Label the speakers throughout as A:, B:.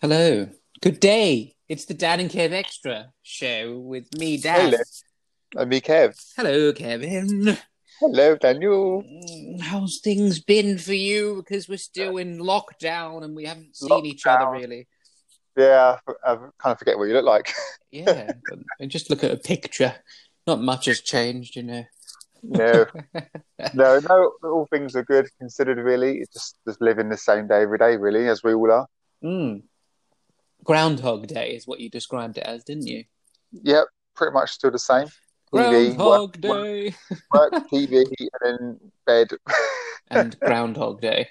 A: Hello. Good day. It's the Dan and Kev Extra show with me, Dan.
B: Hello. And me, Kev.
A: Hello, Kevin.
B: Hello, Daniel.
A: Mm, How's things been for you? Because we're still in lockdown and we haven't seen each other
B: Lockdown.
A: really.
B: Yeah, I I kind of forget what you look like.
A: Yeah. and just look at a picture. Not much has changed, you know.
B: No, no, no. All things are good considered. Really, it's just just living the same day every day, really, as we all are.
A: Mm. Groundhog Day is what you described it as, didn't you?
B: Yep, pretty much still the same. TV,
A: Groundhog
B: work,
A: Day
B: work, TV, and then bed.
A: and Groundhog Day.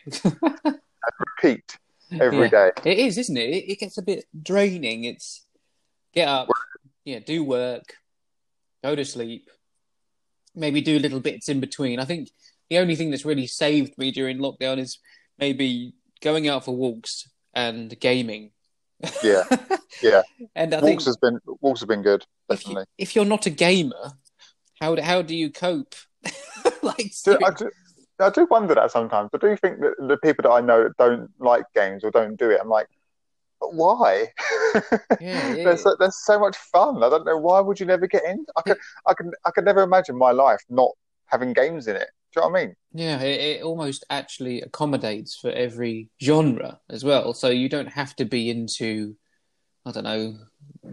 B: Repeat every
A: Yeah.
B: day.
A: It is, isn't it? it? It gets a bit draining. It's get up, yeah, do work, go to sleep, maybe do little bits in between. I think the only thing that's really saved me during lockdown is maybe going out for walks and gaming.
B: Yeah, yeah.
A: and I think
B: Walks has been walks have been good,
A: if, you,
B: definitely.
A: if you're not a gamer, how do- how do you cope? like,
B: Do, I, do, I do wonder that sometimes. I do think that the people that I know that don't like games or don't do it, I'm like, why?
A: Yeah, yeah.
B: there's, so, there's so much fun. I don't know why would you never get in. I could, I can, I could never imagine my life not having games in it. Do you know what I mean?
A: Yeah, it, it almost actually accommodates for every genre as well. So you don't have to be into, I don't know,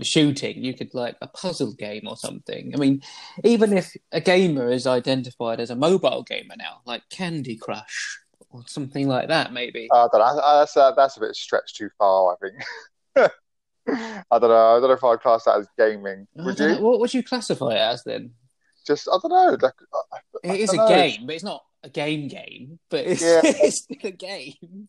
A: shooting. You could like a puzzle game or something. I mean, even if a gamer is identified as a mobile gamer now, like Candy Crush or something like that, maybe.
B: I don't know. That's uh, that's a bit stretched too far. I think. I don't know. I don't know if I'd class that as gaming. Would you?
A: know, what would you classify it as then?
B: Just I don't know. Like, I-
A: It is a
B: know.
A: game, but it's not a game game. But it's,
B: Yeah.
A: it's still a game.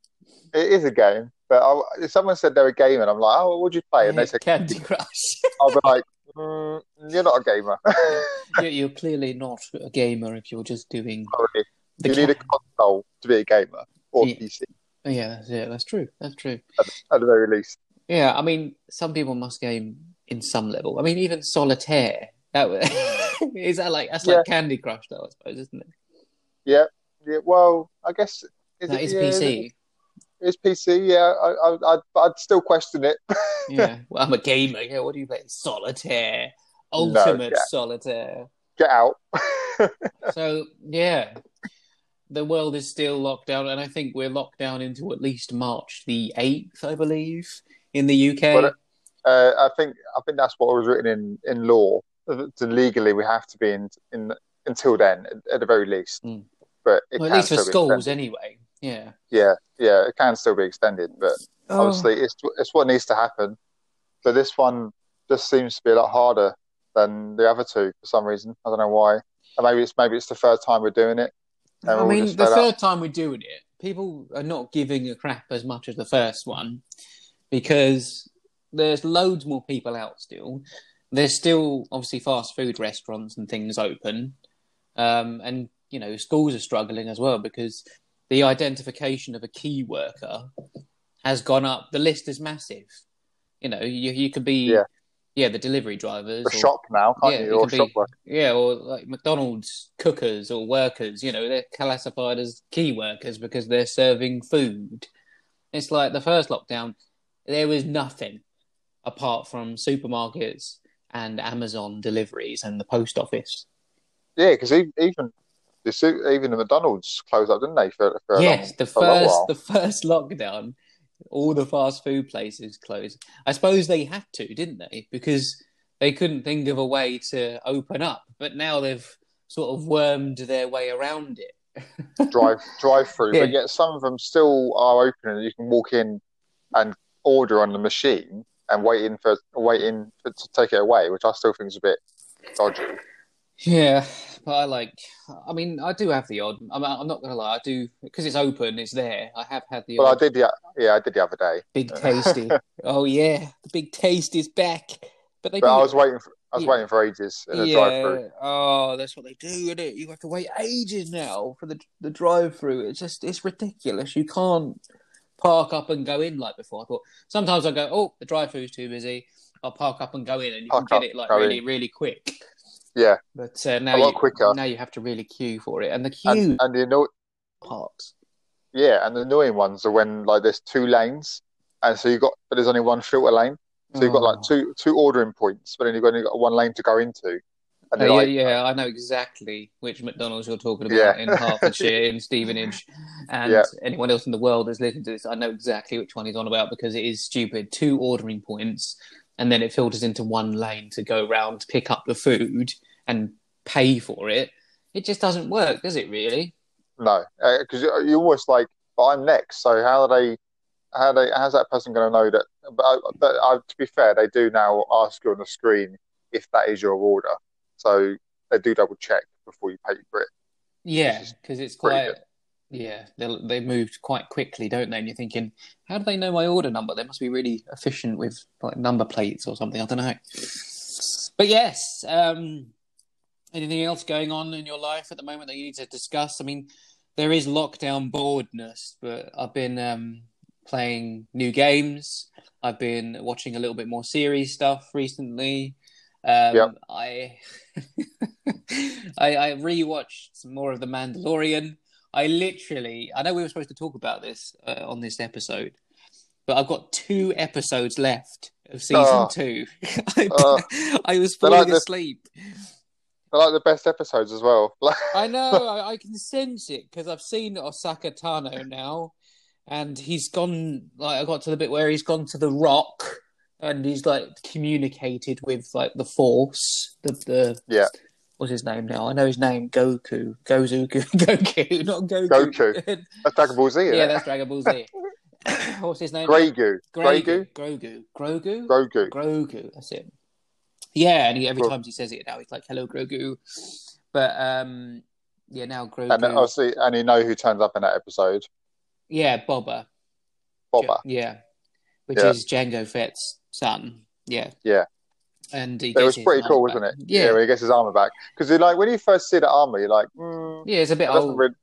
B: it is a game. But I, if someone said they're a gamer, and I'm like, oh, what would you play? And they said,
A: Candy Crush.
B: I'll be like, mm, you're not a gamer.
A: you're, you're clearly not a gamer if you're just doing
B: Sorry.
A: the
B: you need a console to be a gamer or
A: Yeah.
B: PC
A: yeah, that's, it. that's true. That's true.
B: at the very least.
A: Yeah, I mean, some people must game in some level. I mean, even solitaire. That was, is that like that's
B: Yeah.
A: like Candy Crush, though, I suppose, isn't it?
B: Yeah. Yeah. Well, I guess is
A: That
B: it,
A: is
B: yeah,
A: PC.
B: It's PC. Yeah. I, I, I'd, I'd still question it.
A: Yeah. Well, I'm a gamer. Yeah. What do you play? Solitaire.
B: No,
A: Ultimate
B: yeah.
A: solitaire.
B: Get out.
A: So yeah, the world is still locked down, and I think we're locked down into at least March the eighth, I believe, in the UK.
B: Uh, I think I think that's what was written in in law. So legally, we have to be in in until then, at, at the very least.
A: Mm.
B: But it
A: well, at least for schools, anyway. Yeah.
B: Yeah, yeah, it can still be extended, but
A: Oh.
B: obviously it's it's what needs to happen. So this one just seems to be a lot harder than the other two for some reason. I don't know why. And maybe it's maybe it's the third time we're doing it. and
A: I mean, the
B: fed up.
A: third time we're doing it, people are not giving a crap as much as the first one because there's loads more people out still. There's still obviously fast food restaurants and things open, um, and you know schools are struggling as well because the identification of a key worker has gone up. The list is massive. You know, you you could be
B: Yeah.
A: yeah the delivery drivers or-
B: shop now, can't
A: yeah,
B: you? Or shop
A: be-
B: work.
A: yeah, or like McDonald's cookers or workers, you know, they're classified as key workers because they're serving food. It's like the first lockdown, there was nothing apart from supermarkets and Amazon deliveries and the post office.
B: Yeah, because even the even the McDonald's closed up, didn't they? For, for
A: yes,
B: long,
A: the
B: for a long
A: first the first lockdown, all the fast food places closed. I suppose they had to, didn't they? Because they couldn't think of a way to open up. But now they've sort of wormed their way around it.
B: drive drive through,
A: Yeah.
B: but yet some of them still are open, and you can walk in and order on the machine and waiting for waiting for, to take it away, which I still think is a bit dodgy.
A: Yeah, but I like. I mean, I do have the odd. I'm, I'm not gonna lie. I do because it's open. It's there. I have had the
B: Well, I did, yeah, yeah, I did the other day,
A: big tasty. oh yeah, the big taste is back. But they
B: but I
A: it-
B: was waiting. For, I was
A: Yeah.
B: waiting for ages in a
A: yeah.
B: drive-through.
A: Oh, that's what they do, isn't it? You have to wait ages now for the the drive-through. It's just it's ridiculous. You can't park up and go in like before. I thought sometimes I go, oh, the drive-through's too busy. I'll park up and go in, and you
B: Park
A: can
B: up,
A: get it like really
B: in.
A: really quick.
B: Yeah,
A: But uh, now
B: A lot
A: you,
B: quicker.
A: Now you have to really queue for it, and the queue
B: and and the anno-
A: parks.
B: yeah, and the annoying ones are when like there's two lanes and so you got, but there's only one filter lane, so you've got like
A: Oh.
B: two two ordering points, but then you've only got one lane to go into,
A: Oh, yeah,
B: like,
A: yeah, I know exactly which McDonald's you're talking about
B: Yeah.
A: in Hertfordshire, in Stevenage, and
B: Yeah.
A: anyone else in the world that's listening to this, I know exactly which one he's on about because it is stupid. Two ordering points, and then it filters into one lane to go round, to pick up the food, and pay for it. It just doesn't work, does it? Really?
B: no, because you you almost like, but I'm next, so how are they? How they? How's that person going to know that? But, but uh, to be fair, they do now ask you on the screen if that is your order, so they do double check before you pay for it.
A: Yeah, because it's quite.
B: good.
A: Yeah, they they moved quite quickly, don't they? And you're thinking, how do they know my order number? They must be really efficient with like number plates or something. I don't know. But yes, um, anything else going on in your life at the moment that you need to discuss? I mean, there is lockdown boredness, but I've been um, playing new games. I've been watching a little bit more series stuff recently. Um,
B: Yep.
A: I I I rewatched some more of The Mandalorian. I literally, I know we were supposed to talk about this uh, on this episode, but I've got two episodes left of season
B: Oh.
A: two. I,
B: Oh.
A: I was falling
B: like the-
A: asleep.
B: They're like the best episodes as well.
A: I know, I, I can sense it because I've seen Ahsoka Tano now, and he's gone. Like, I got to the bit where he's gone to the Rock, and he's like communicated with like the Force. The the
B: Yeah.
A: What's his name now? I know his name. Goku. Gozuku. Goku. Not Goku.
B: Goku. That's Dragon Ball Z.
A: Yeah, that's Dragon Ball Z. What's his name?
B: Goo.
A: Grogu. Grogu. Grogu.
B: Grogu.
A: Grogu. That's it. Yeah, and he, every
B: Gro-
A: time he says it now, he's like, "Hello, Grogu." But um, yeah, now Grogu.
B: And obviously, and you know who turns up in that episode?
A: yeah, Boba.
B: Boba.
A: Yeah, which
B: Yeah.
A: is Jango Fett's son. Yeah.
B: Yeah.
A: And he
B: It was pretty cool,
A: back.
B: wasn't it?
A: Yeah.
B: when he gets his armor back, because like when you first see the armor, you're like, mm,
A: Yeah, it's a bit
B: it doesn't,
A: old.
B: really,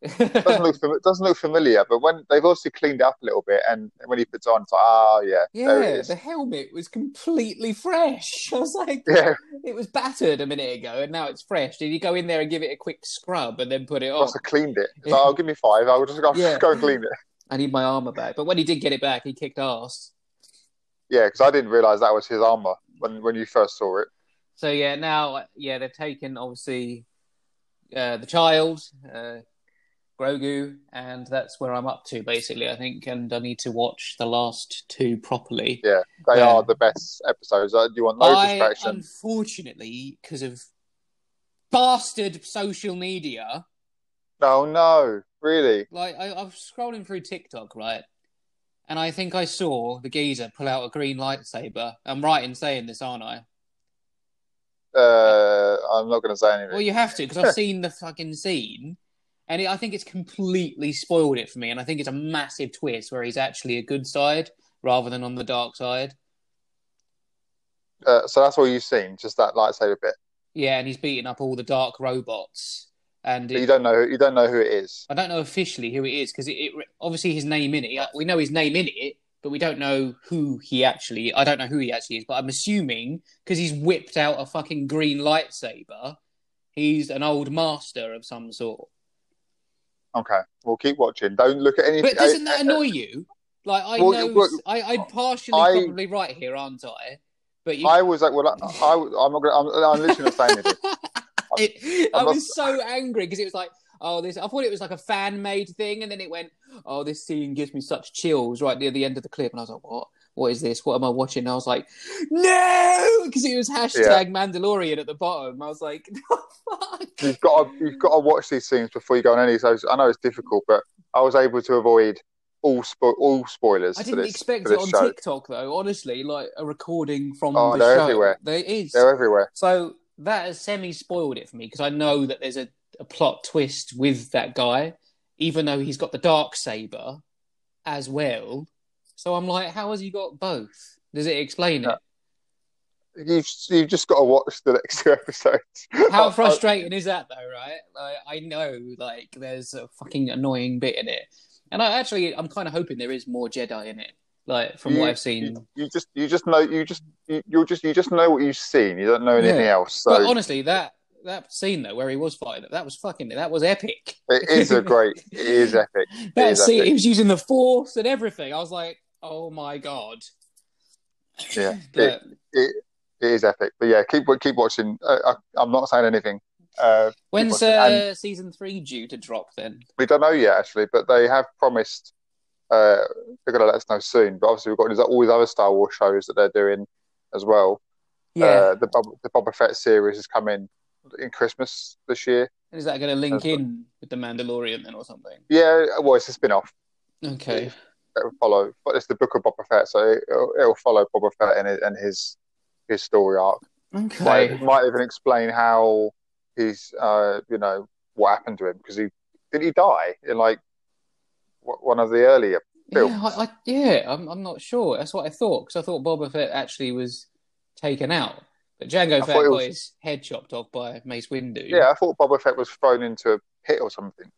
B: doesn't look doesn't look familiar. But when they've also cleaned up a little bit, and when he puts on, it's like, ah, yeah,
A: yeah, the helmet was completely fresh. I was like,
B: Yeah,
A: it was battered a minute ago, and now it's fresh. Did you go in there and give it a quick scrub and then put it on?
B: must have cleaned it. It's
A: Yeah.
B: like, oh, give me five. I'll just, I'll
A: Yeah.
B: just go and clean it.
A: I need my armor back. But when he did get it back, he kicked ass.
B: Yeah, because I didn't realize that was his armor when when you first saw it.
A: So yeah, now yeah, they've taken obviously uh, the child, uh, Grogu, and that's where I'm up to basically. I think, and I need to watch the last two properly.
B: Yeah, they are the best episodes. Uh, Do you want no
A: I
B: distraction?
A: unfortunately, because of bastard social media,
B: No, no, really.
A: like I, I was scrolling through TikTok, right, and I think I saw the geezer pull out a green lightsaber. I'm right in saying this, aren't I?
B: Uh, I'm not going to say anything.
A: Well, you have to because I've seen the fucking scene, and it, I think it's completely spoiled it for me. And I think it's a massive twist where he's actually a good side rather than on the dark side.
B: Uh, so that's all you've seen, just that lightsaber bit.
A: Yeah, and he's beating up all the dark robots. And
B: But you don't know. You don't know who it is.
A: I don't know officially who it is because it, it obviously his name in it. We know his name in it, but we don't know who he actually. I don't know who he actually is, but I'm assuming because he's whipped out a fucking green lightsaber, he's an old master of some sort.
B: Okay, we'll keep watching. Don't look at anything.
A: But doesn't
B: uh,
A: that annoy you? Like I
B: Well,
A: know,
B: well,
A: I, I'm partially
B: I-
A: probably right here, aren't I? But you,
B: I was like, well, I, I, I'm not. Gonna, I'm, I'm literally not saying anything.
A: It- I was so angry because it was like, oh, this. I thought it was like a fan made thing, and then it went, oh, this scene gives me such chills right near the end of the clip, and I was like, what? What is this? What am I watching? And I was like, no, because it was hashtag Mandalorian at the bottom. I was like, oh, fuck.
B: You've got to, you've got to watch these scenes before you go on any. So I know it's difficult, but I was able to avoid all spo- all spoilers.
A: I didn't
B: this,
A: expect it on
B: show.
A: TikTok though. Honestly, like a recording from
B: Oh,
A: the
B: they're
A: show.
B: everywhere.
A: There is.
B: They're everywhere.
A: So that has semi spoiled it for me because I know that there's a, a plot twist with that guy, even though he's got the dark saber as well. So I'm like, how has he got both? Does it explain it?
B: You've you've just got to watch the next two episodes.
A: How frustrating is that though, right? Like I know like there's a fucking annoying bit in it. And I actually I'm kind of hoping there is more Jedi in it. Like from what I've seen.
B: You, you just you just know you just you, you're just you just know what you've seen. You don't know anything
A: Yeah.
B: else. So
A: But honestly, that that scene though where he was fighting, that was fucking that was epic.
B: it is a great. It is epic.
A: That
B: is
A: scene,
B: epic.
A: he was using the force and everything. I was like, Oh my god!
B: Yeah,
A: But
B: It, it is epic. But yeah, keep keep watching. Uh, I, I'm not saying anything. Uh,
A: when's uh, season three due to drop? Then
B: we don't know yet, actually, but they have promised uh, they're going to let us know soon. But obviously, we've got these, all these other Star Wars shows that they're doing as well. Uh, the Bob, the Boba Fett series is coming in Christmas this year.
A: And is that going to link
B: that's what-
A: in with the Mandalorian then, or something?
B: Yeah, well, it's a spin off.
A: Okay.
B: that will follow, but it's the book of Boba Fett, so it'll, it'll follow Boba Fett and his, and his his story arc.
A: Okay.
B: Might, might even explain how he's, uh, you know, what happened to him because he did he die in like one of the earlier films.
A: Yeah, I, I, yeah, I'm, I'm not sure. That's what I thought because I thought Boba Fett actually was taken out, but Jango
B: I
A: Fett
B: was-
A: head chopped off by Mace Windu.
B: Yeah, I thought Boba Fett was thrown into a pit or something.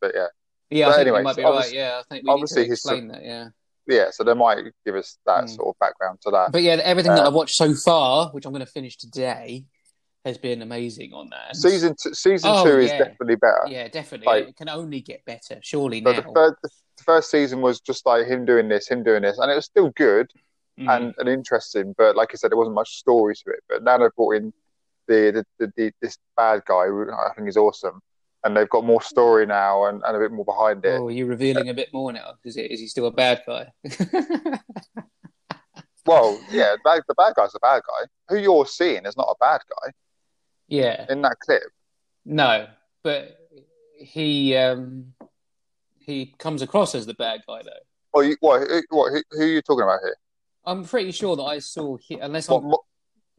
B: But yeah,
A: yeah. I
B: But
A: think
B: anyways,
A: you might be right. Yeah, I think we need
B: obviously
A: to
B: his-
A: explain that. Yeah,
B: yeah. So they might give us that
A: Mm.
B: sort of background to that.
A: but yeah, everything that
B: Uh,
A: I've watched so far, which I'm going to finish today, has been amazing on that. And-
B: Season two, season
A: Oh,
B: two is definitely better.
A: yeah, definitely.
B: like-
A: it can only get better, surely
B: So
A: now.
B: the, third, the first season was just like him doing this, him doing this, and it was still good.
A: Mm.
B: and, and interesting. But like I said, there wasn't much story to it. But now they've brought in the, the, the, the this bad guy, who I think is awesome, and they've got more story now and, and a bit more behind it.
A: Oh, you're revealing a bit more now. Is it? Is he still a bad guy?
B: Well, yeah, the bad guy's a bad guy. Who you're seeing is not a bad guy
A: yeah.
B: in that clip.
A: No, but he um he comes across as the bad guy though.
B: Oh, you, what, who, what, who, who are you talking about here?
A: I'm pretty sure that I saw he, unless
B: What,
A: I'm
B: Mo-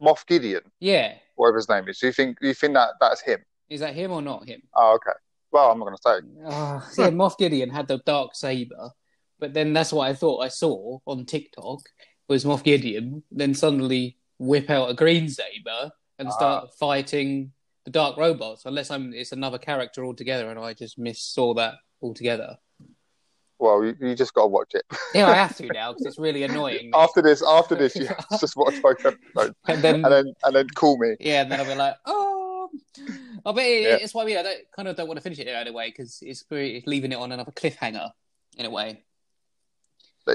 B: Moff Gideon,
A: yeah.
B: whatever his name is. Do you think do you think that that's him?
A: Is that him or not him?
B: Oh, okay. Well, I'm not going to say.
A: Oh, yeah, Moff Gideon had the dark saber, but then that's what I thought I saw on TikTok was Moff Gideon. Then suddenly whip out a green saber and ah. start fighting the dark robots. Unless I'm it's another character altogether, and I just miss saw that altogether.
B: Well, you, you just got to watch it.
A: Yeah, I have to now because it's really annoying.
B: after this, after this, you just watch both episodes,
A: and then
B: and then and then call me.
A: Yeah, and then I'll be like, oh, oh I bet it,
B: Yeah.
A: it's why I mean. I don't kind of don't want to finish it in a way because it's, it's leaving it on another cliffhanger in a way.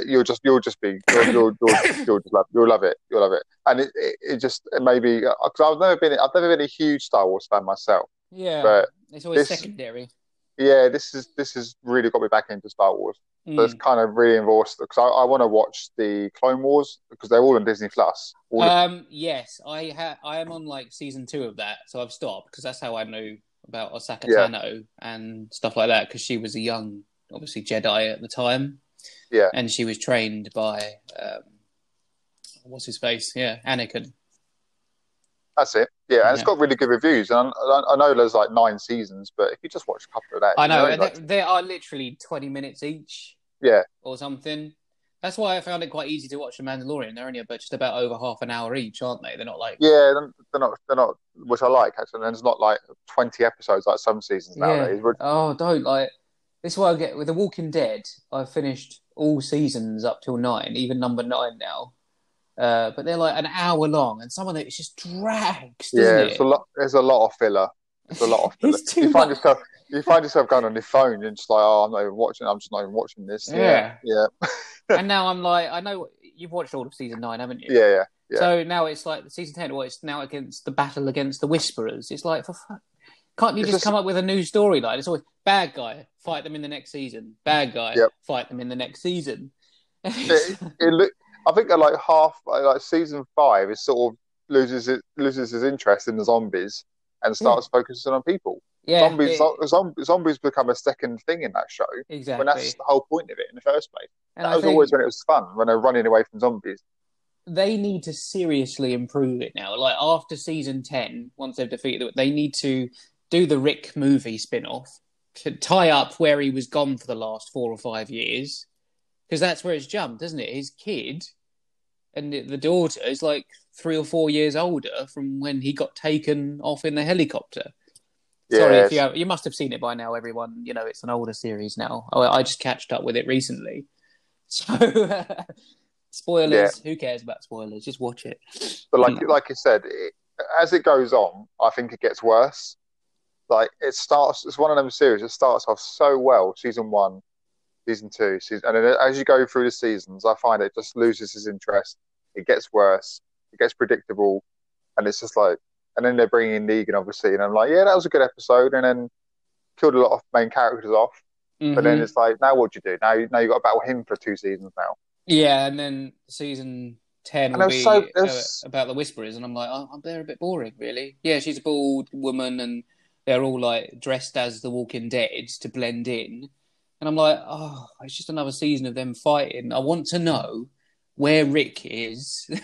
B: You'll just you'll just be you'll you'll, you'll, you'll just love you'll love it you'll love it and it it, it just maybe because I've never been I've never been a huge Star Wars fan myself
A: Yeah,
B: but
A: it's always
B: this-
A: secondary.
B: yeah this is this has really got me back into Star Wars
A: Mm.
B: it's kind of really involved because I, I want to watch the Clone Wars because they're all on Disney Plus
A: Um, yes, I ha- I am on like season two of that, so I've stopped because that's how I know about Ahsoka
B: Yeah.
A: Tano and stuff like that because she was a young, obviously Jedi at the time.
B: Yeah.
A: and she was trained by um, what's his face? Yeah, Anakin.
B: that's it yeah and it's
A: Yeah.
B: got really good reviews and I, I know there's like nine seasons but if you just watch a couple of that
A: I
B: you
A: know,
B: it's
A: and
B: like-
A: they, they are literally twenty minutes each.
B: Yeah.
A: or something. That's why I found it quite easy to watch The Mandalorian. They're only about just about over half an hour each, aren't they? They're not like
B: yeah they're- not they're not which I like actually and there's not like 20 episodes like some seasons nowadays
A: Yeah. Oh, don't like. This is why I get with The Walking Dead. I've finished all seasons up till nine, even number nine now. Uh, but they're like an hour long, and some of it just drags,
B: yeah
A: it?
B: it's a lot there's a lot of filler It's a lot of filler. You find
A: much.
B: yourself you find yourself going on your phone and just like, oh, I'm not even watching. I'm just not even watching this.
A: Yeah.
B: yeah,
A: and now I'm like, I know you've watched all of season nine, haven't you?
B: yeah, yeah. yeah.
A: So now it's like season ten. Well, it's now against the battle against the Whisperers. It's like, for fuck, can't you just,
B: just-
A: come up with a new storyline? It's always bad guy fight them in the next season. Bad guy
B: Yep.
A: fight them in the next season.
B: It, it look, I think like half, uh, like season five, is sort of loses it loses his interest in the zombies and hmm. starts focusing on people.
A: yeah,
B: zombies,
A: it-
B: zo- zombies become a second thing in that show
A: exactly.
B: when that's the whole point of it in the first place.
A: and
B: that
A: I
B: was always when it was fun when they're running away from zombies.
A: they need to seriously improve it now. Like after season ten, once they've defeated it, they need to do the Rick movie spin-off to tie up where he was gone for the last four or five years, because that's where it's jumped, isn't it? His kid and the- daughter is like three or four years older from when he got taken off in the helicopter. Sorry
B: Yeah,
A: if you have, you must have seen it by now, everyone. You know it's an older series now. I, I just catched up with it recently, so spoilers. Who cares about spoilers? Just watch it.
B: But like like I said, it, as it goes on, I think it gets worse. Like it starts, it's one of them series. It starts off so well, season one, season two, season, and then as you go through the seasons, I find it just loses his interest. It gets worse. It gets predictable, and it's just like, and then they're bringing in Negan, obviously, and I'm like, yeah, that was a good episode, and then killed a lot of main characters off. But then
A: Mhm.
B: it's like, now what do you do? Now, now you got to battle him for two seasons now.
A: yeah, and then season ten
B: And
A: will be
B: so-
A: uh, about the Whisperers, and I'm like, oh, they're a bit boring, really. Yeah, she's a bald woman, and they're all like dressed as the Walking Dead to blend in, and I'm like, oh, it's just another season of them fighting. I want to know where Rick is.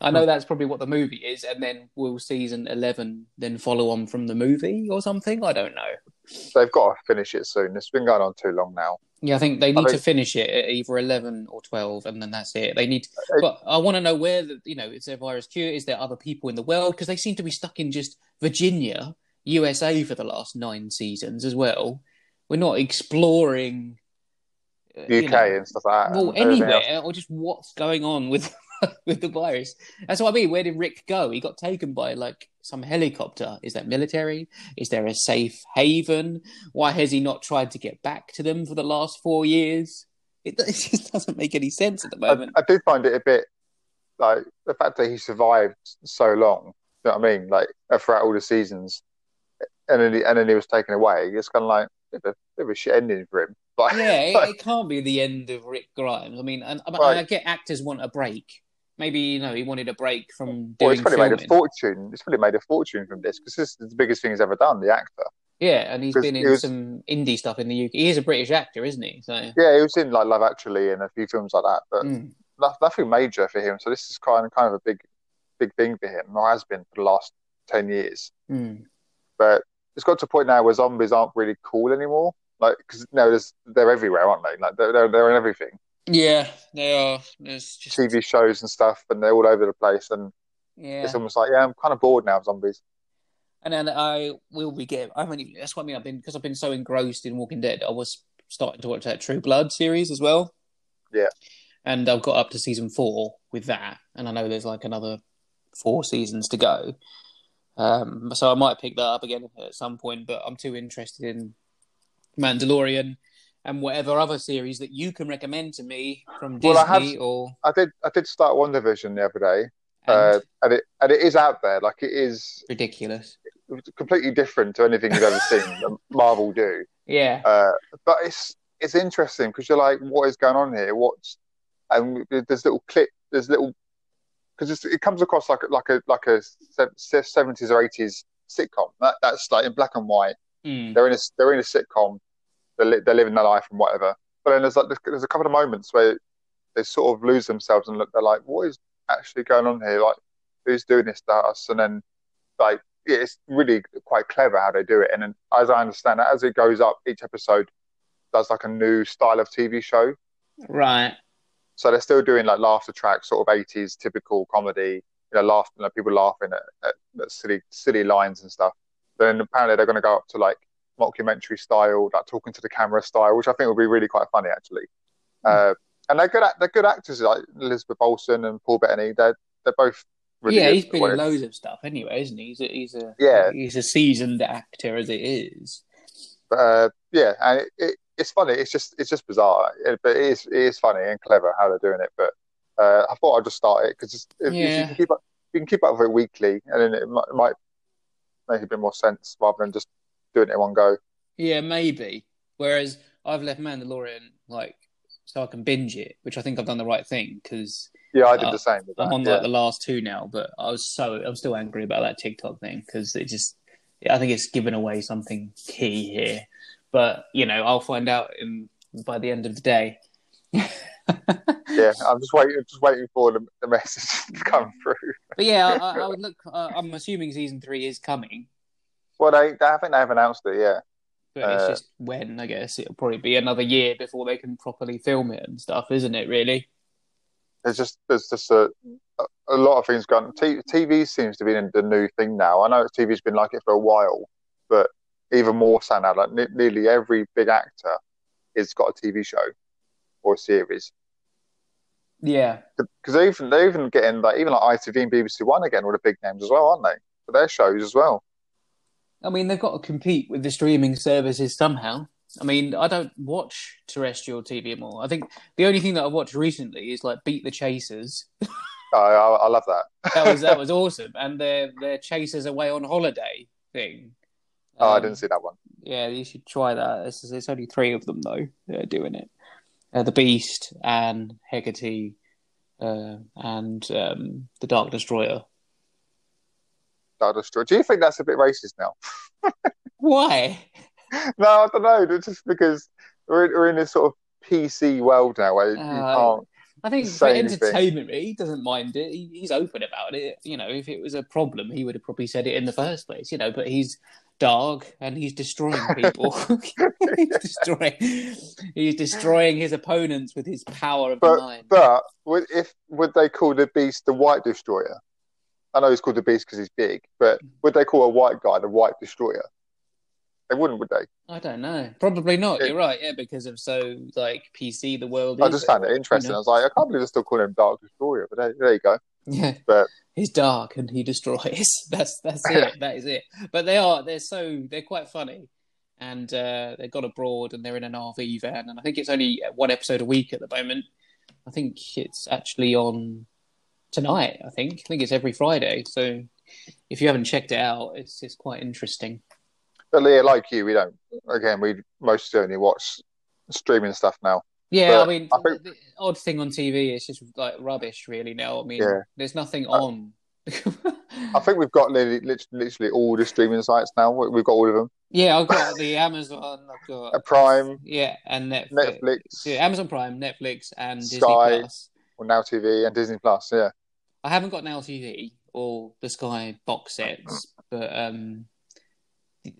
A: I know that's probably what the movie is, and then will season eleven then follow on from the movie or something? I don't know.
B: They've got to finish it soon. It's been going on too long now.
A: Yeah, I think they need to finish it at either eleven or twelve, and then that's it. They need,
B: Uh,
A: but I want to know where the, you know, is there virus cure? Is there other people in the world? Because they seem to be stuck in just Virginia, USA for the last nine seasons as well. We're not exploring uh,
B: UK
A: you know,
B: and stuff like that.
A: well,
B: and everything else.
A: anywhere or just what's going on with with the virus. That's what I mean. Where did Rick go? He got taken by like some helicopter. Is that military? Is there a safe haven? Why has he not tried to get back to them for the last four years? It, it just doesn't make any sense at the moment.
B: I do find it a bit like the fact that he survived so long. You know what I mean? Like throughout all the seasons, and then he, and then he was taken away. It's kind of like a bit of a, shit ending for him. Like,
A: yeah, it,
B: like,
A: it can't be the end of Rick Grimes. I mean, and, and
B: Right.
A: I get actors want a break. Maybe you know he wanted a break from
B: well,
A: doing
B: he's probably made a fortune. He's probably made a fortune from this because this is the biggest thing he's ever done. The actor.
A: Yeah, and he's been in
B: was-
A: some indie stuff in the UK. He is a British actor, isn't he? So.
B: Yeah, he was in like Love Actually and a few films like that, but
A: Mm.
B: nothing major for him. So this is kind of kind of a big, big thing for him, or has been for the last ten years.
A: Mm.
B: But it's got to a point now where zombies aren't really cool anymore. Like, because no, there's, they're everywhere, aren't they? Like, they're, they're, they're in everything.
A: Yeah, they are. There's just
B: TV shows and stuff, and they're all over the place. And
A: yeah,
B: it's almost like, yeah, I'm kind of bored now of zombies.
A: and then I will be getting. I mean, that's what I mean. I've been because I've been so engrossed in Walking Dead. I was starting to watch that True Blood series as well.
B: Yeah.
A: and I've got up to season four with that, and I know there's like another four seasons to go. Um, so I might pick that up again at some point, but I'm too interested in Mandalorian and whatever other series that you can recommend to me from Disney
B: Well, I have-
A: or
B: I did, I did start WandaVision the other day,
A: and
B: uh, and it, and it is out there. Like, it is
A: ridiculous.
B: completely different to anything you've ever seen Marvel do.
A: Yeah,
B: Uh, but it's it's interesting because you're like, what is going on here? What's and there's little clip, there's little because it comes across like a- like a like a seventies or eighties sitcom. That, that's like in black and white.
A: Mm.
B: They're in a they're in a sitcom. They're, li- they're living their life and whatever. But then there's like there's a couple of moments where they sort of lose themselves and look. They're like, what is actually going on here? Like, who's doing this to us? And then like yeah, it's really quite clever how they do it. And then, as I understand it, as it goes up, each episode does like a new style of TV show.
A: right.
B: So they're still doing like laughter tracks, sort of eighties typical comedy. You know, laugh, you know, people laughing at, at, at silly silly lines and stuff. Then apparently they're going to go up to like mockumentary style, like talking to the camera style, which I think will be really quite funny actually. Uh, and they're good. They're good actors like Elizabeth Olsen and Paul Bettany. They're they're both really
A: yeah, he's been in loads of stuff anyway, isn't he? He's a, he's a
B: Yeah.
A: he's a seasoned actor as it is.
B: But uh, yeah, and it, it, it's funny. It's just it's just bizarre, It- but it is it is funny and clever how they're doing it. But uh, I thought I'd just start it because if, if you can keep up, you can keep up with it weekly, and then it might, it might make a bit more sense rather than just doing it in one go.
A: Yeah, maybe. Whereas I've left Mandalorian like so I can binge it, which I think I've done the right thing because
B: Yeah, I did
A: Uh,
B: the same.
A: I'm on
B: yeah.
A: like the last two now. But I was so I'm still angry about that TikTok thing because it just I think it's given away something key here. But you know, I'll find out in by the end of the day.
B: yeah, I'm just waiting, just waiting for the, the message to come through.
A: But yeah, I, I would look. Uh, I'm assuming season three is coming,
B: Well, they, they I think they have announced it. Yeah,
A: but it's
B: Uh,
A: just when. I guess it'll probably be another year before they can properly film it and stuff, isn't it? Really?
B: there's just there's just a a, a lot of things going. T, TV seems to be the new thing now. I know TV's been like it for a while, but even more so now. Like ne- nearly every big actor has got a TV show or a series.
A: Yeah.
B: Because they even they're even getting like even like ITV and BBC One again with the big names as well, aren't they? For their shows as well.
A: I mean, they've got to compete with the streaming services somehow. I mean, I don't watch terrestrial TV anymore. I think the only thing that I've watched recently is like Beat the Chasers.
B: I, oh, I, I love that.
A: That was that was awesome, and their their Chasers away on holiday thing.
B: Oh, I
A: Um,
B: didn't see that one.
A: Yeah, you should try that. It's, it's only three of them though. that are doing it. Uh, the Beast and Hegerty, uh, and um, the Dark Destroyer.
B: Star Destroyer. Do you think that's a bit racist now?
A: Why?
B: no, I don't know. It's just because we're, we're in this sort of PC world now where you
A: Uh,
B: can't.
A: I think for entertainment, he doesn't mind it. He, he's open about it. You know, if it was a problem, he would have probably said it in the first place. You know, but he's dark and he's destroying people. he's destroying. He's destroying his opponents with his power of the mind.
B: but would if would they call the Beast the White Destroyer? I know he's called the Beast because he's big, but would they call a white guy the White Destroyer? They wouldn't, would they?
A: I don't know. Probably not.
B: Yeah.
A: You're right. Yeah, because of so like PC the world.
B: I
A: is.
B: just found it interesting.
A: know.
B: I was like, I can't believe they're still calling him Dark Destroyer, but there, there you go.
A: Yeah,
B: But-
A: he's dark and he destroys. That's that's it. that is it. But they are they're so they're quite funny, and uh, they've gone abroad and they're in an RV van, and I think it's only one episode a week at the moment. I think it's actually on tonight. I think I think it's every Friday. So if you haven't checked it out, it's it's quite interesting.
B: But Leah, like you, we don't. Again, we mostly only watch streaming stuff now.
A: Yeah,
B: But
A: I mean,
B: I think-
A: the, odd thing on TV is just like rubbish, really. Now, I mean,
B: Yeah.
A: there's nothing on.
B: I think we've got literally, literally, literally all the streaming sites now. We- We've got all of them.
A: yeah, I've got the Amazon, I've got
B: Uh, Prime,
A: yeah, and Netflix.
B: Netflix,
A: Yeah, Amazon Prime, Netflix, and Disney
B: Sky.
A: Plus.
B: or Now TV, and Disney Plus. Yeah,
A: I haven't got Now TV or the Sky box sets, but um,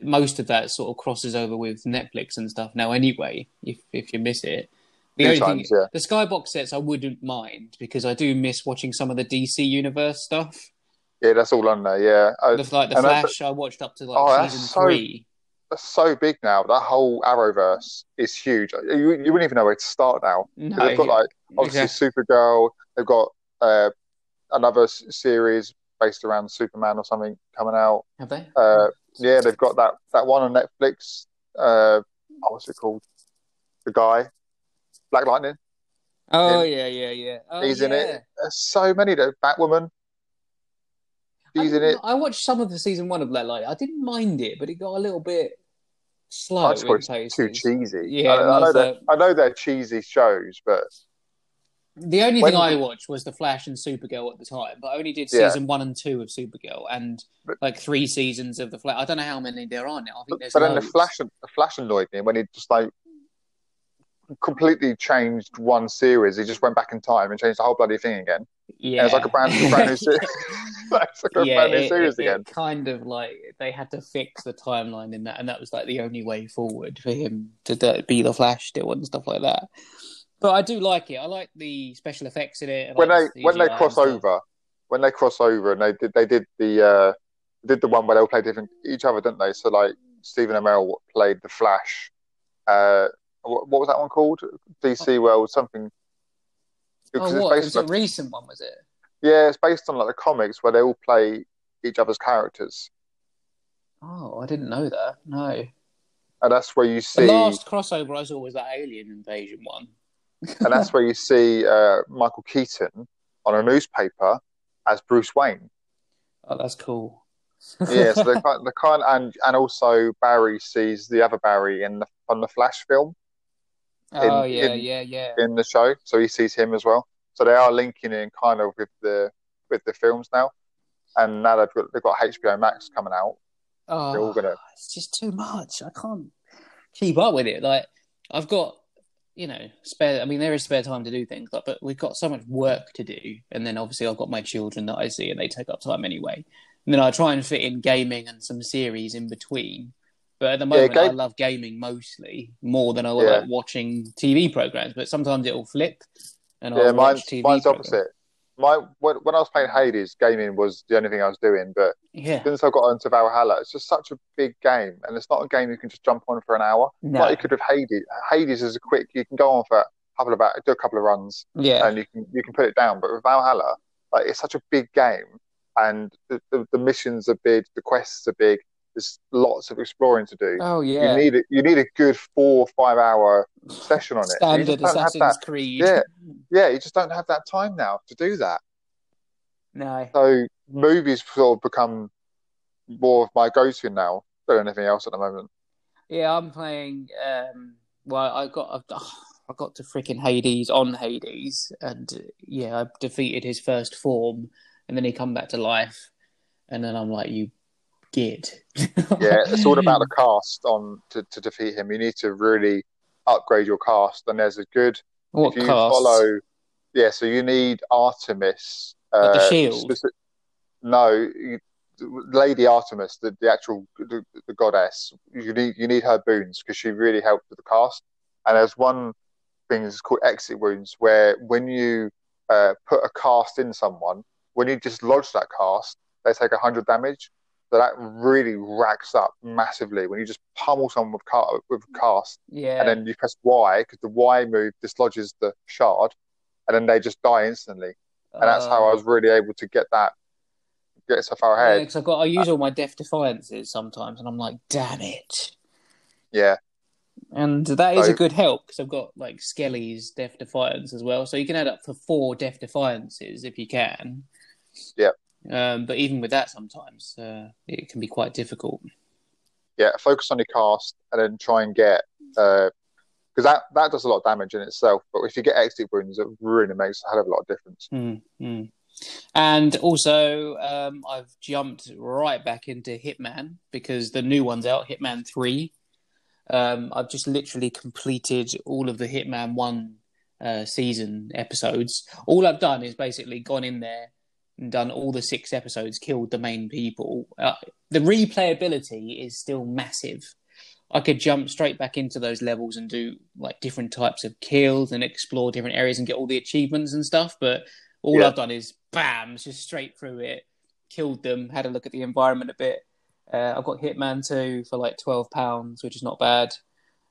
A: most of that sort of crosses over with Netflix and stuff now. Anyway, if if you miss it, the only
B: times,
A: thing,
B: yeah.
A: the Sky box sets I wouldn't mind because I do miss watching some of the DC universe stuff.
B: yeah, that's all on there. Yeah, I,
A: The, like the Flash, I watched up to like
B: Oh, that's
A: season
B: so-
A: three.
B: that's so big now. That whole Arrowverse is huge. You, you wouldn't even know where to start now.
A: No,
B: They've got like obviously Supergirl. They've got uh, another series based around Superman or something coming out.
A: have they?
B: Uh, yeah, they've got that that one on Netflix. Uh, oh, what's it called? The guy, Black Lightning.
A: oh yeah, yeah, yeah. Oh,
B: He's in it. There's so many. Though. Batwoman. She's
A: I
B: in it.
A: I watched some of the season one of Black Light. I didn't mind it, but it got a little bit slow
B: I just
A: in
B: too cheesy.
A: Yeah,
B: I, I know. Uh, I know they're cheesy shows, but
A: The only
B: When-
A: thing I watched was The Flash and Supergirl at the time, but I only did
B: Yeah.
A: season one and two of Supergirl and
B: But-
A: like three seasons of The Flash. I don't know how many there are now. I think
B: but,
A: there's
B: but then the
A: loads.
B: Flash, the Flash annoyed me when he just like completely changed one series. He just went back in time and changed the whole bloody thing again.
A: Yeah,
B: And it's like a brand, brand new series. it's like a
A: yeah,
B: brand new
A: it,
B: series
A: it- it kind of like they had to fix the timeline in that, and that was like the only way forward for him to be the Flash still and stuff like that. But I do like it. I like the special effects in it. I
B: when they
A: the
B: when they cross over, when they cross over, and they did they did the uh, did the one where they all played different each other, didn't they? So like Stephen Amell played the Flash. Uh, what, what was that one called? DC World something. Because
A: Oh,
B: it's
A: what?
B: based
A: Was
B: on,
A: a recent one? Was it?
B: yeah, it's based on like the comics where they all play each other's characters,
A: Oh, I didn't know that. No.
B: and that's where you see
A: The
B: see,
A: last crossover I saw was that Alien Invasion one.
B: and that's where you see uh, Michael Keaton on a newspaper as Bruce Wayne.
A: Oh, that's cool.
B: yeah, so the kind, the kind, and and also Barry sees the other Barry in the on the Flash film
A: oh
B: in-
A: yeah,
B: in-
A: yeah, yeah.
B: in the show, so he sees him as well. So they are linking in kind of with the with the films now, and now they've got they've got HBO Max coming out. Oh, They're all
A: Oh,
B: gonna ah,
A: it's just too much. I can't keep up with it. Like I've got, you know, spare. I mean, there is spare time to do things, but we've got so much work to do, and then obviously I've got my children that I see, and they take up time anyway. And then I try and fit in gaming and some series in between. But at the
B: Yeah,
A: moment, I love gaming mostly more than I
B: Yeah.
A: like watching TV programs. But sometimes it'll flip, and I'll
B: yeah, mine's
A: watch TV.
B: mine's
A: programs.
B: opposite. My when, when I was playing Hades, gaming was the only thing I was doing, but
A: Yeah,
B: since I got into Valhalla, it's just such a big game, and it's not a game you can just jump on for an hour.
A: no,
B: Like you could have Hades. Hades is a quick. You can go on for a couple of do a couple of runs,
A: yeah,
B: and you can you can put it down. But with Valhalla, like it's such a big game, and the, the, the missions are big, the quests are big. There's lots of exploring to do.
A: Oh yeah,
B: You need a, you need a good four or five hour session on it.
A: Standard
B: just don't have
A: Assassin's. Creed.
B: Yeah. Yeah, you just don't have that time now to do that.
A: No.
B: So movies sort of become more of my go-to now than anything else at the moment.
A: Yeah, I'm playing. Um, well, I got I got to freaking Hades on Hades, and yeah, I defeated his first form, and then he come back to life, and then I'm like, you git.
B: Yeah, it's all about the cast on to, to defeat him. You need to really upgrade your cast, and there's a good
A: what
B: if you
A: cast?
B: follow. Yeah, so you need Artemis.
A: Like the
B: uh,
A: shield?
B: speci- no, you, Lady Artemis, the, the actual the, the goddess. You need you need her boons because she really helped with the cast. And there's one thing that's called exit wounds, where when you uh, put a cast in someone, when you just lodge that cast, they take hundred damage. So that really racks up massively when you just pummel someone with, car- with cast
A: Yeah,
B: and then you press Y because the Y move dislodges the shard, and then they just die instantly. And that's how I was really able to get that, get so far
A: Uh,
B: ahead.
A: because I got I use all my Death Defiances sometimes, and I'm like, damn it.
B: Yeah,
A: And that is a good help because I've got like Skelly's Death Defiance as well. So you can add up for four Death Defiances if you can.
B: Yep.
A: Um, but even with that, sometimes uh, it can be quite difficult.
B: yeah. Focus on your cast, and then try and get because that that does a lot of damage in itself. But if you get exit wounds, it really makes a hell of a lot of difference.
A: Mm, mm. And also, um, I've jumped right back into Hitman because the new one's out, Hitman 3. Um, I've just literally completed all of the Hitman 1 uh, season episodes. All I've done is basically gone in there done all the six episodes, killed the main people. Uh, the replayability is still massive. I could jump straight back into those levels and do like different types of kills and explore different areas and get all the achievements and stuff. But all
B: Yeah.
A: I've done is bam, just straight through it, killed them, had a look at the environment a bit. Uh, I've got Hitman 2 for like £12, which is not bad.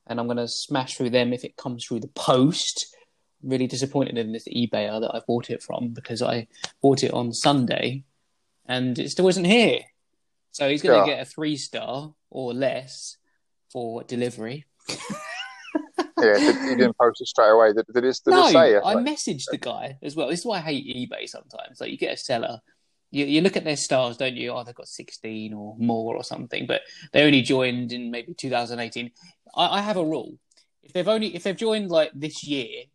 A: And I'm going to smash through them if it comes through the post. Really disappointed in this eBayer that I bought it from because I bought it on Sunday and it still isn't here. So he's going to
B: Yeah.
A: get a three star or less for delivery.
B: Yeah, you didn't post it straight away. Did, did it, did
A: no,
B: it say it?
A: I
B: Like,
A: messaged the guy as well. This is why I hate eBay sometimes. Like you get a seller, you you look at their stars, don't you? Oh, they've got sixteen or more or something, but they only joined in maybe 2018. I, I have a rule: if they've only if they've joined like this year,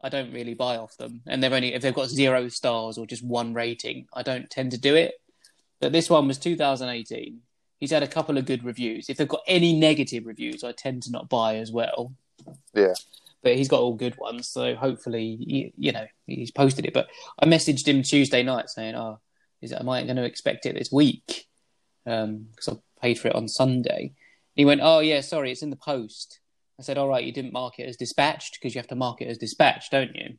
A: I don't really buy off them, and they've only if they've got zero stars or just one rating, I don't tend to do it. But this one was 2018. He's had a couple of good reviews. If they've got any negative reviews, I tend to not buy as well
B: yeah,
A: but he's got all good ones. So hopefully, you, you know, he's posted it. But I messaged him Tuesday night saying, "Oh, is am I going to expect it this week?" Um, because I paid for it on Sunday. He went, "Oh yeah, sorry, it's in the post." I said, "All right, you didn't mark it as dispatched because you have to mark it as dispatched, don't you?"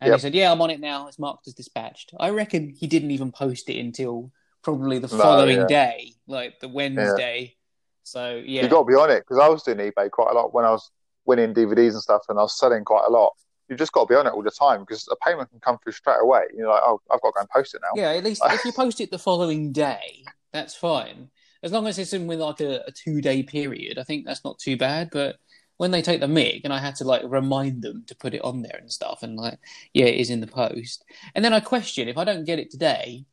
A: And
B: Yep.
A: he said, "Yeah, I'm on it now. It's marked as dispatched." I reckon he didn't even post it until probably the
B: No,
A: following
B: yeah.
A: day, like the Wednesday. So yeah,
B: you got to be on it because I was doing eBay quite a lot when I was winning DVDs and stuff, and I was selling quite a lot. You just got to be on it all the time because a payment can come through straight away. You're like, oh, I've got to go and post it now.
A: Yeah, at least if you post it the following day, that's fine. As long as it's in with like a, a two day period, I think that's not too bad. But when they take the mic and I had to like remind them to put it on there and stuff, and like, yeah, it is in the post. And then I question if I don't get it today,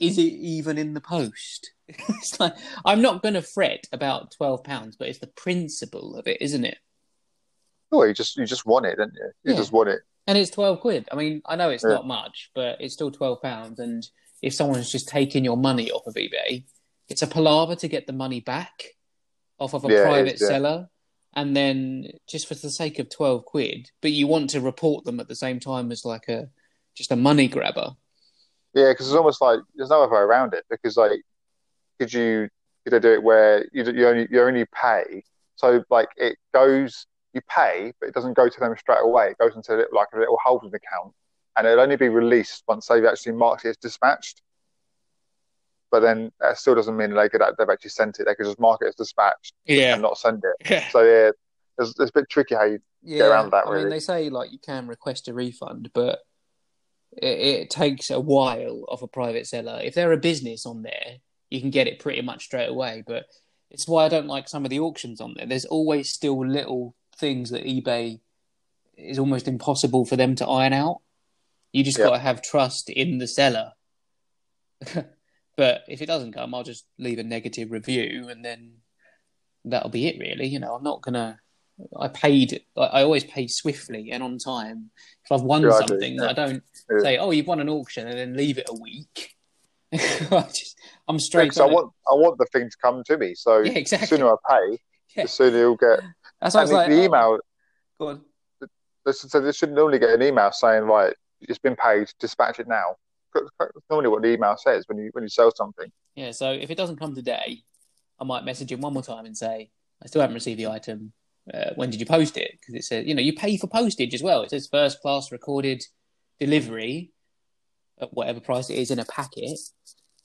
A: is it even in the post? it's like I'm not going to fret about twelve pounds, but it's the principle of it, isn't it?
B: Oh, you just you just want it, don't you? You
A: Yeah.
B: just want it.
A: And it's twelve quid. I mean, I know it's
B: Yeah.
A: not much, but it's still twelve pounds. And if someone's just taking your money off of eBay, it's a palaver to get the money back off of a
B: Yeah,
A: private
B: is, yeah.
A: seller. And then just for the sake of twelve quid, but you want to report them at the same time as like a just a money grabber.
B: Yeah, because it's almost like there's no other way around it. Because like, could you could they do it where you you only you only pay? So like it goes, you pay, but it doesn't go to them straight away. It goes into like a little holding account, and it'll only be released once they've actually marked it as dispatched. But then that still doesn't mean they could they've actually sent it. They could just mark it as dispatched
A: Yeah.
B: and not send it.
A: Yeah.
B: So yeah, it's, it's a bit tricky how you
A: Yeah,
B: around that,
A: I mean, they say like you can request a refund, but it, it takes a while of a private seller. If they're a business on there, you can get it pretty much straight away. But it's why I don't like some of the auctions on there. There's always still little things that eBay is almost impossible for them to iron out. You just
B: Yeah.
A: got to have trust in the seller. but if it doesn't come, I'll just leave a negative review, and then that'll be it. Really, you know, I'm not gonna. I paid. I always pay swiftly and on time. If I've won
B: Yeah, I do,
A: something. I don't
B: Yeah.
A: say, "Oh, you've won an auction," and then leave it a week. I just, I'm straight.
B: Because I want I want the thing to come to me. So
A: Yeah, exactly.
B: the sooner I pay,
A: Yeah.
B: the sooner you'll get.
A: That's why I was
B: the,
A: like,
B: the
A: oh,
B: email.
A: go on.
B: So they should normally get an email saying, right, it's been paid, dispatch it now. That's normally what the email says when you when you sell something.
A: Yeah, so if it doesn't come today, I might message him one more time and say, I still haven't received the item. Uh, when did you post it? Because it says, you know, you pay for postage as well. It says first class recorded delivery at whatever price it is in a packet.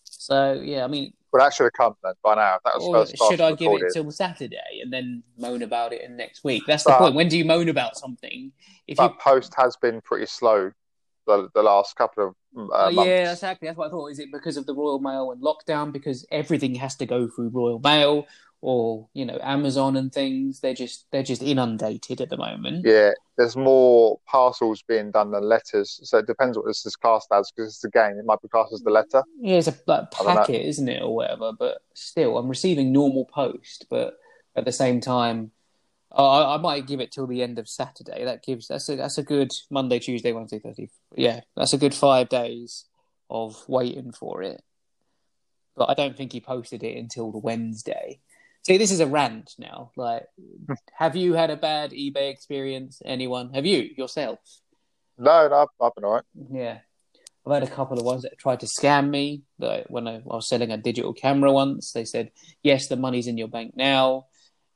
A: So, yeah, I mean,
B: Well, that should have come then by now. That was first
A: should I give it till Saturday and then moan about it in next week? That's the point. When do you moan about something? If you
B: post has been pretty slow the, the last couple of uh,
A: Oh,
B: months.
A: yeah, exactly. That's what I thought. Is it because of the Royal Mail and lockdown? Because everything has to go through Royal Mail or you know Amazon and things. They're just they're just inundated at the moment.
B: Yeah, there's more parcels being done than letters. So it depends what this is classed as because it's a game. It might be classed as the letter.
A: Yeah, it's a like,
B: I don't know.
A: packet, isn't it, or whatever? But still, I'm receiving normal post. But at the same time, Oh, I, I might give it till the end of Saturday. That gives that's a that's a good Monday, Tuesday, Wednesday, Thursday. Yeah, that's a good five days of waiting for it. But I don't think he posted it until the Wednesday. See, this is a rant now. Like, have you had a bad eBay experience? Anyone? Have you yourself?
B: No, no, I've, I've been alright.
A: Yeah. I've had a couple of ones that tried to scam me. Like when I, I was selling a digital camera once, they said, Yes, the money's in your bank now.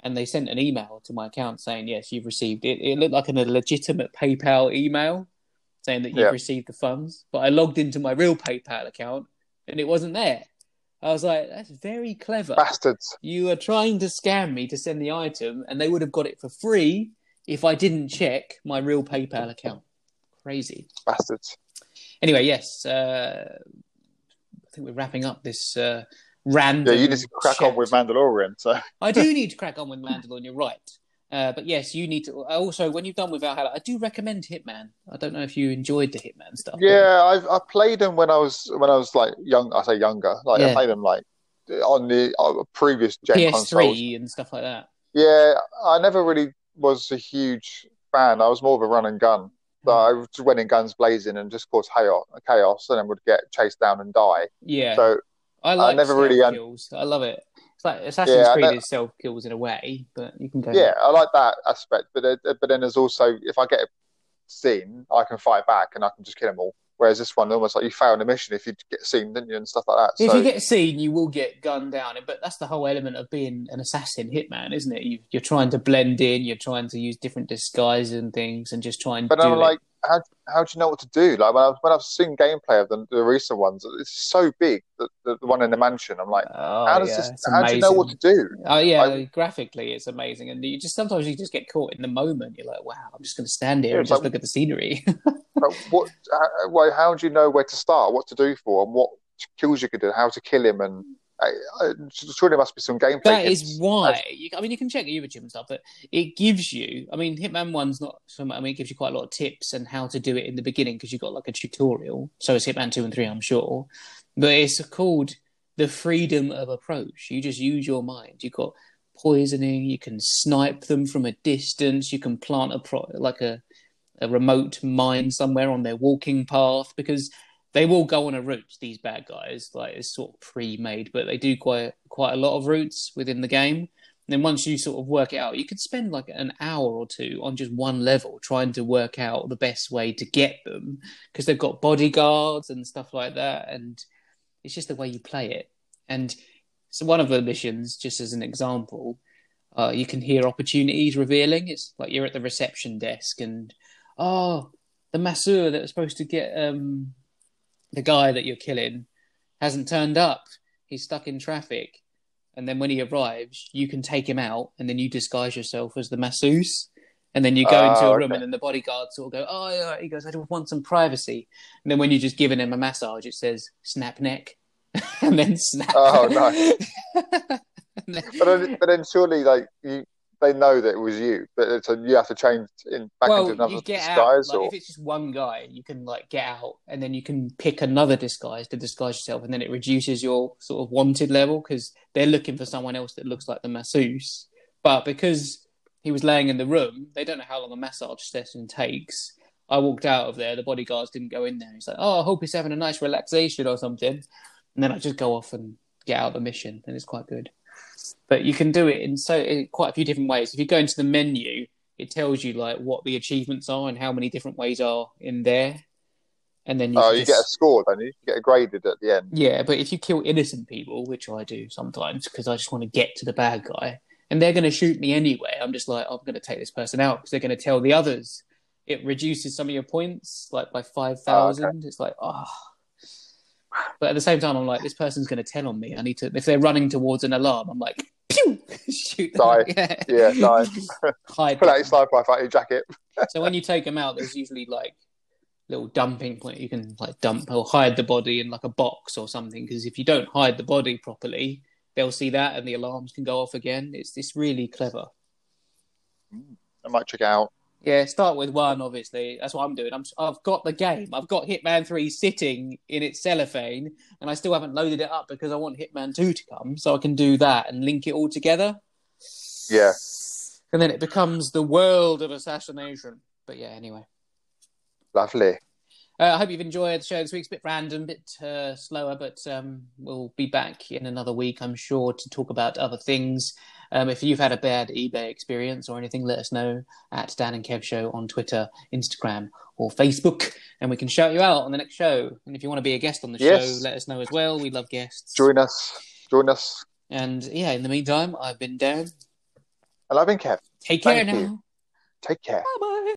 A: And they sent an email to my account saying, Yes, you've received it. It looked like a legitimate PayPal email saying that you've
B: Yeah.
A: received the funds. But I logged into my real PayPal account and it wasn't there. I was like, That's very clever.
B: Bastards.
A: You are trying to scam me to send the item, and they would have got it for free if I didn't check my real PayPal account. Crazy.
B: Bastards.
A: Anyway, yes, uh, I think we're wrapping up this uh, random.
B: Yeah, you need to crack on with Mandalorian. So
A: I do need to crack on with Mandalorian. You're right, uh, but yes, you need to. Also, when you've done with Valhalla, I do recommend Hitman. I don't know if you enjoyed the Hitman stuff.
B: yeah, I I played them when I was when I was like young. I say younger. Like
A: Yeah.
B: I played them like on the uh, previous gen.
A: PS3 and stuff like that.
B: Yeah, I never really was a huge fan. I was more of a run and gun. So
A: Hmm.
B: I just went in guns blazing and just caused chaos, chaos, and then would get chased down and die.
A: Yeah,
B: So
A: I like
B: never really un-
A: kills. I love it. It's like Assassin's
B: Yeah, I
A: Creed
B: know-
A: is self kills in a way, but you can go.
B: yeah, I like that aspect. But there- but then there's also if I get seen, I can fight back and I can just kill them all. Whereas this one, almost like you failed a mission if you get seen, didn't you, and stuff like that.
A: If
B: So
A: you get seen, you will get gunned down. But that's the whole element of being an assassin hitman, isn't it? You, you're trying to blend in, you're trying to use different disguises and things, and just try and
B: But I'm like, how how do you know what to do? Like when I've when I've seen gameplay of the, the recent ones, it's so big. The, the, the one in the mansion, I'm like,
A: oh,
B: how does
A: yeah,
B: this? How do you know what to do?
A: Oh yeah,
B: I-
A: graphically it's amazing, and you just sometimes you just get caught in the moment. You're like, wow, I'm just going to stand here
B: Yeah,
A: and just
B: like-
A: look at the scenery.
B: But what? How, well, how do you know where to start? What to do for, and what kills you could do? How to kill him? And I, I, surely there must be some gameplay.
A: That
B: hints.
A: is why. I mean, you can check YouTube and stuff, but it gives you. I mean, Hitman One's not. so I mean, it gives you quite a lot of tips and how to do it in the beginning because you've got like a tutorial. So it's Hitman Two and Three, I'm sure, but it's called the freedom of approach. You just use your mind. You've got poisoning. You can snipe them from a distance. You can plant a pro, like a a remote mine somewhere on their walking path because they will go on a route. These bad guys, like it's sort of pre-made, but they do quite quite a lot of routes within the game. And then once you sort of work it out, you could spend like an hour or two on just one level trying to work out the best way to get them because they've got bodyguards and stuff like that, and it's just the way you play it. And so one of the missions, just as an example, uh, you can hear opportunities revealing. It's like you're at the reception desk and oh, the masseur that was supposed to get um, the guy that you're killing hasn't turned up. He's stuck in traffic. And then when he arrives, you can take him out and then you disguise yourself as the masseuse. And then you go into a room
B: okay.
A: and then the bodyguard sort of go, oh, yeah. He goes, I just want some privacy. And then when you're just giving him a massage, it says snap neck. and then snap.
B: Oh.
A: And then-
B: But then, but then surely, like you, they know that it was you, but it's a, you have to change in back
A: well,
B: into another disguise.
A: Like,
B: or
A: if it's just one guy, you can like get out, and then you can pick another disguise to disguise yourself, and then it reduces your sort of wanted level because they're looking for someone else that looks like the masseuse. But because he was laying in the room, they don't know how long a massage session takes. I walked out of there. The bodyguards didn't go in there. He's like, "Oh, I hope he's having a nice relaxation or something," and then I just go off and get out of the mission, and it's quite good. But you can do it in so in quite a few different ways. If you go into the menu, it tells you like what the achievements are and how many different ways are in there. And then you,
B: oh, you
A: just-
B: get a score, don't you? You get a graded at the end.
A: yeah, but if you kill innocent people, which I do sometimes because I just want to get to the bad guy, and they're going to shoot me anyway, I'm just like, I'm going to take this person out because they're going to tell the others. It reduces some of your points, like by 5,000. It's like, oh. But at the same time, I'm like, this person's going to tell on me. I need to, if they're running towards an alarm, I'm like, pew! shoot them.
B: Die.
A: Yeah,
B: Yeah, die.
A: Hide
B: Pull out your sniper rifle out your jacket.
A: So when you take them out, there's usually like little dumping point. You can like dump or hide the body in like a box or something. Because if you don't hide the body properly, they'll see that and the alarms can go off again. It's it's really clever.
B: I might check it out.
A: Yeah, start with one. Obviously, that's what I'm doing. I'm I've got the game. I've got Hitman Three sitting in its cellophane, and I still haven't loaded it up because I want Hitman Two to come, so I can do that and link it all together.
B: Yeah.
A: And then it becomes the world of assassination. But yeah, anyway.
B: Lovely.
A: Uh, I hope you've enjoyed the show this week. It's a bit random, a bit uh, slower, but um, we'll be back in another week, I'm sure, to talk about other things. Um, if you've had a bad eBay experience or anything, let us know at Dan and Kev Show on Twitter, Instagram, or Facebook, and we can shout you out on the next show. And if you want to be a guest on the
B: Yes.
A: show, let us know as well. We love guests.
B: Join us. Join us.
A: And yeah, in the meantime, I've been Dan.
B: And I've been Kev.
A: Take care
B: Thank you.
A: now.
B: Take care.
A: Bye bye.